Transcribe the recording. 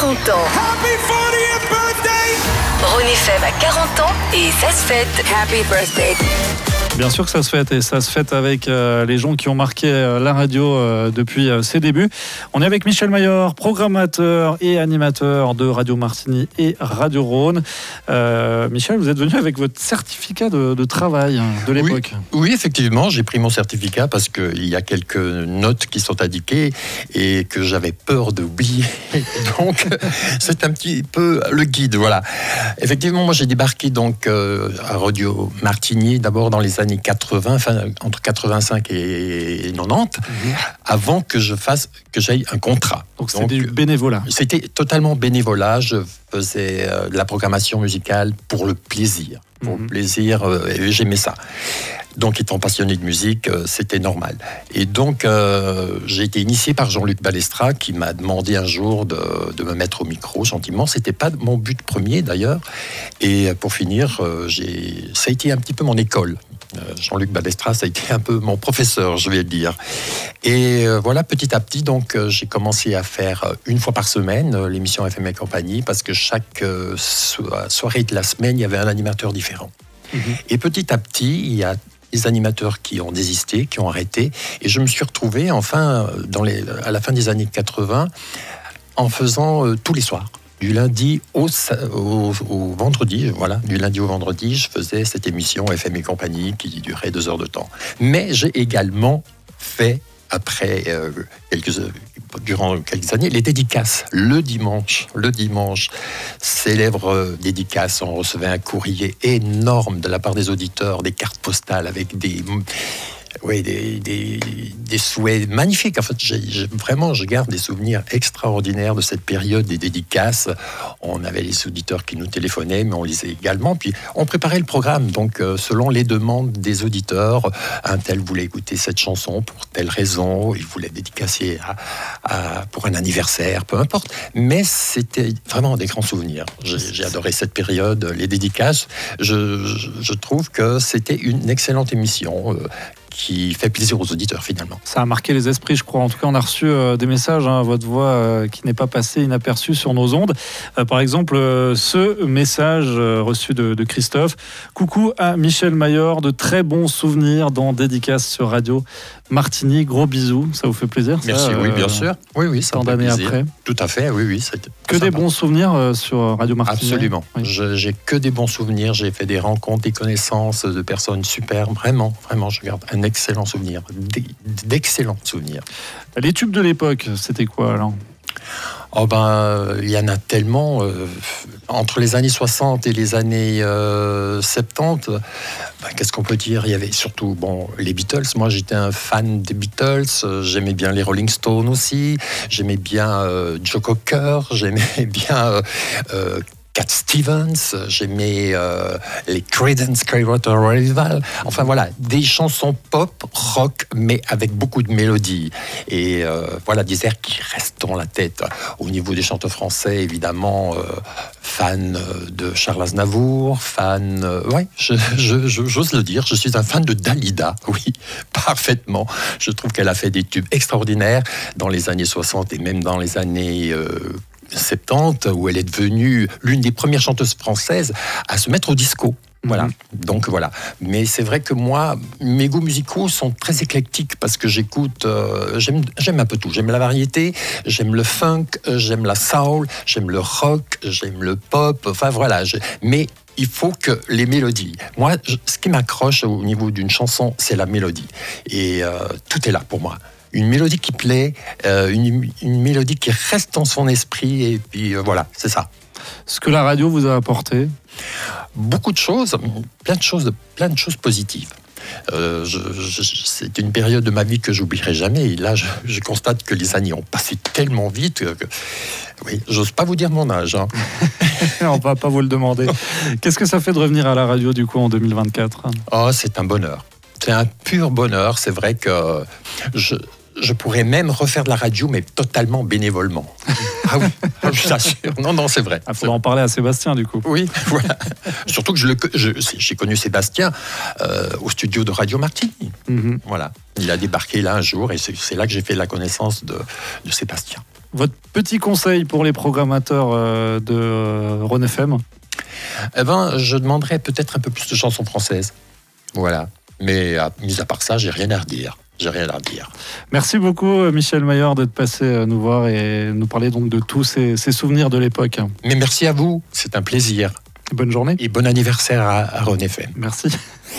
40 ans. René Feb a 40 ans et ça se fête. Happy birthday. Bien sûr que ça se fête et ça se fête avec euh, les gens qui ont marqué euh, la radio euh, depuis ses débuts. On est avec Michel Mayor, programmateur et animateur de Radio Martini et Radio Rhône. Michel, vous êtes venu avec votre certificat de, travail hein, de l'époque. Oui, effectivement, j'ai pris mon certificat parce qu'il y a quelques notes qui sont indiquées et que j'avais peur d'oublier. Donc, c'est un petit peu le guide, voilà. Effectivement, moi j'ai débarqué donc à Radio Martini d'abord dans les années années 80, entre 85 et 90, mhm. avant que je fasse, que j'aille un contrat. Donc c'était du bénévolat. C'était totalement bénévolat. Je faisais euh, de la programmation musicale pour le plaisir. Pour le mhm. plaisir, euh, et j'aimais ça. Donc, étant passionné de musique, euh, c'était normal. Et donc, j'ai été initié par Jean-Luc Balestra, qui m'a demandé un jour de, de, me mettre au micro gentiment. C'était pas mon but premier d'ailleurs. Et pour finir, j'ai, ça a été un petit peu mon école. Euh, Jean-Luc Balestras a été un peu mon professeur, je vais le dire. Et euh, voilà, petit à petit, donc euh, j'ai commencé à faire une fois par semaine l'émission FM et compagnie, parce que chaque soirée de la semaine, il y avait un animateur différent. Mhm. Et petit à petit, il y a des animateurs qui ont désisté, qui ont arrêté, et je me suis retrouvé, enfin, dans les, à la fin des années 80, en faisant tous les soirs du lundi au, vendredi, voilà, du lundi au vendredi, je faisais cette émission FM et compagnie qui durait deux heures de temps. Mais j'ai également fait après euh, quelques durant quelques années les dédicaces le dimanche le dimanche célèbre euh, dédicace on recevait un courrier énorme de la part des auditeurs des cartes postales avec des oui, des, souhaits magnifiques. En fait, vraiment, je garde des souvenirs extraordinaires de cette période des dédicaces. On avait les auditeurs qui nous téléphonaient, mais on lisait également. Puis, on préparait le programme. Donc, euh, selon les demandes des auditeurs, un tel voulait écouter cette chanson pour telle raison, il voulait dédicacer pour un anniversaire, peu importe. Mais c'était vraiment des grands souvenirs. J'ai adoré cette période, les dédicaces. Je, je trouve que c'était une excellente émission euh, qui fait plaisir aux auditeurs finalement. Ça a marqué les esprits, je crois. En tout cas, on a reçu euh, des messages, hein, votre voix euh, qui n'est pas passée inaperçue sur nos ondes. Euh, par exemple, ce message reçu de, de, Christophe. Coucou à Michel Mayor, de très bons souvenirs dans Dédicace sur Radio. Martini, gros bisous, ça vous fait plaisir Merci, oui, bien sûr. Oui, oui, ça tant d'années après. Tout à fait, oui, oui. Que des bons souvenirs sur Radio Martini. Absolument. J'ai que des bons souvenirs. J'ai fait des rencontres, des connaissances de personnes super. Vraiment, vraiment, je garde un excellent souvenir, d'excellents souvenirs. Les tubes de l'époque, c'était quoi alors Oh ben, il y en a tellement. Euh, entre les années 60 et les années 70, euh, ben, qu'est-ce qu'on peut dire? Il y avait surtout bon, les Beatles. Moi, j'étais un fan des Beatles. J'aimais bien les Rolling Stones aussi. J'aimais bien euh, Joe Cocker. J'aimais bien Cat Stevens, j'aimais euh, les Creedence Clearwater Revival. Enfin voilà, des chansons pop, rock, mais avec beaucoup de mélodies. Et euh, voilà, des airs qui restent dans la tête. Au niveau des chanteurs français, évidemment, euh, fan de Charles Aznavour, fan... ouais, j'ose le dire, je suis un fan de Dalida, oui, parfaitement. Je trouve qu'elle a fait des tubes extraordinaires dans les années 60 et même dans les années 70, où elle est devenue l'une des premières chanteuses françaises à se mettre au disco. Voilà. Mhm. Donc voilà. Mais c'est vrai que moi, mes goûts musicaux sont très éclectiques parce que j'écoute, euh, j'aime un peu tout. J'aime la variété, j'aime le funk, j'aime la soul, j'aime le rock, j'aime le pop. Enfin voilà. Mais il faut que les mélodies. Moi, ce qui m'accroche au niveau d'une chanson, c'est la mélodie. Et euh, tout est là pour moi une mélodie qui plaît, euh, une, mélodie qui reste dans son esprit, et puis euh, voilà, c'est ça. Ce que la radio vous a apporté Beaucoup de choses, plein de choses, plein de choses positives. Euh, c'est une période de ma vie que j'oublierai jamais. Et là, je, constate que les années ont passé tellement vite que, oui, j'ose pas vous dire mon âge. Hein. On va pas vous le demander. Qu'est-ce que ça fait de revenir à la radio du coup en 2024 Oh, c'est un bonheur. C'est un pur bonheur. C'est vrai que je, je pourrais même refaire de la radio, mais totalement bénévolement. ah oui, ah, je t'assure. Non, non, c'est vrai. Il ah, faudra en parler à Sébastien, du coup. Oui, voilà. Surtout que j'ai connu Sébastien euh, au studio de Radio Martini. Mhm. Voilà. Il a débarqué là un jour et c'est là que j'ai fait la connaissance de, de Sébastien. Votre petit conseil pour les programmateurs euh, de euh, Rhône FM Eh ben, je demanderais peut-être un peu plus de chansons françaises. Voilà. Mais à- mis à part ça, j'ai rien à redire. J'ai rien à redire. Merci beaucoup, euh, Michel Maillard, d'être passé euh, nous voir et nous parler donc de tous ces, ces souvenirs de l'époque. Mais merci à vous. C'est un plaisir. Bonne journée. Et bon anniversaire à, à FM. Merci.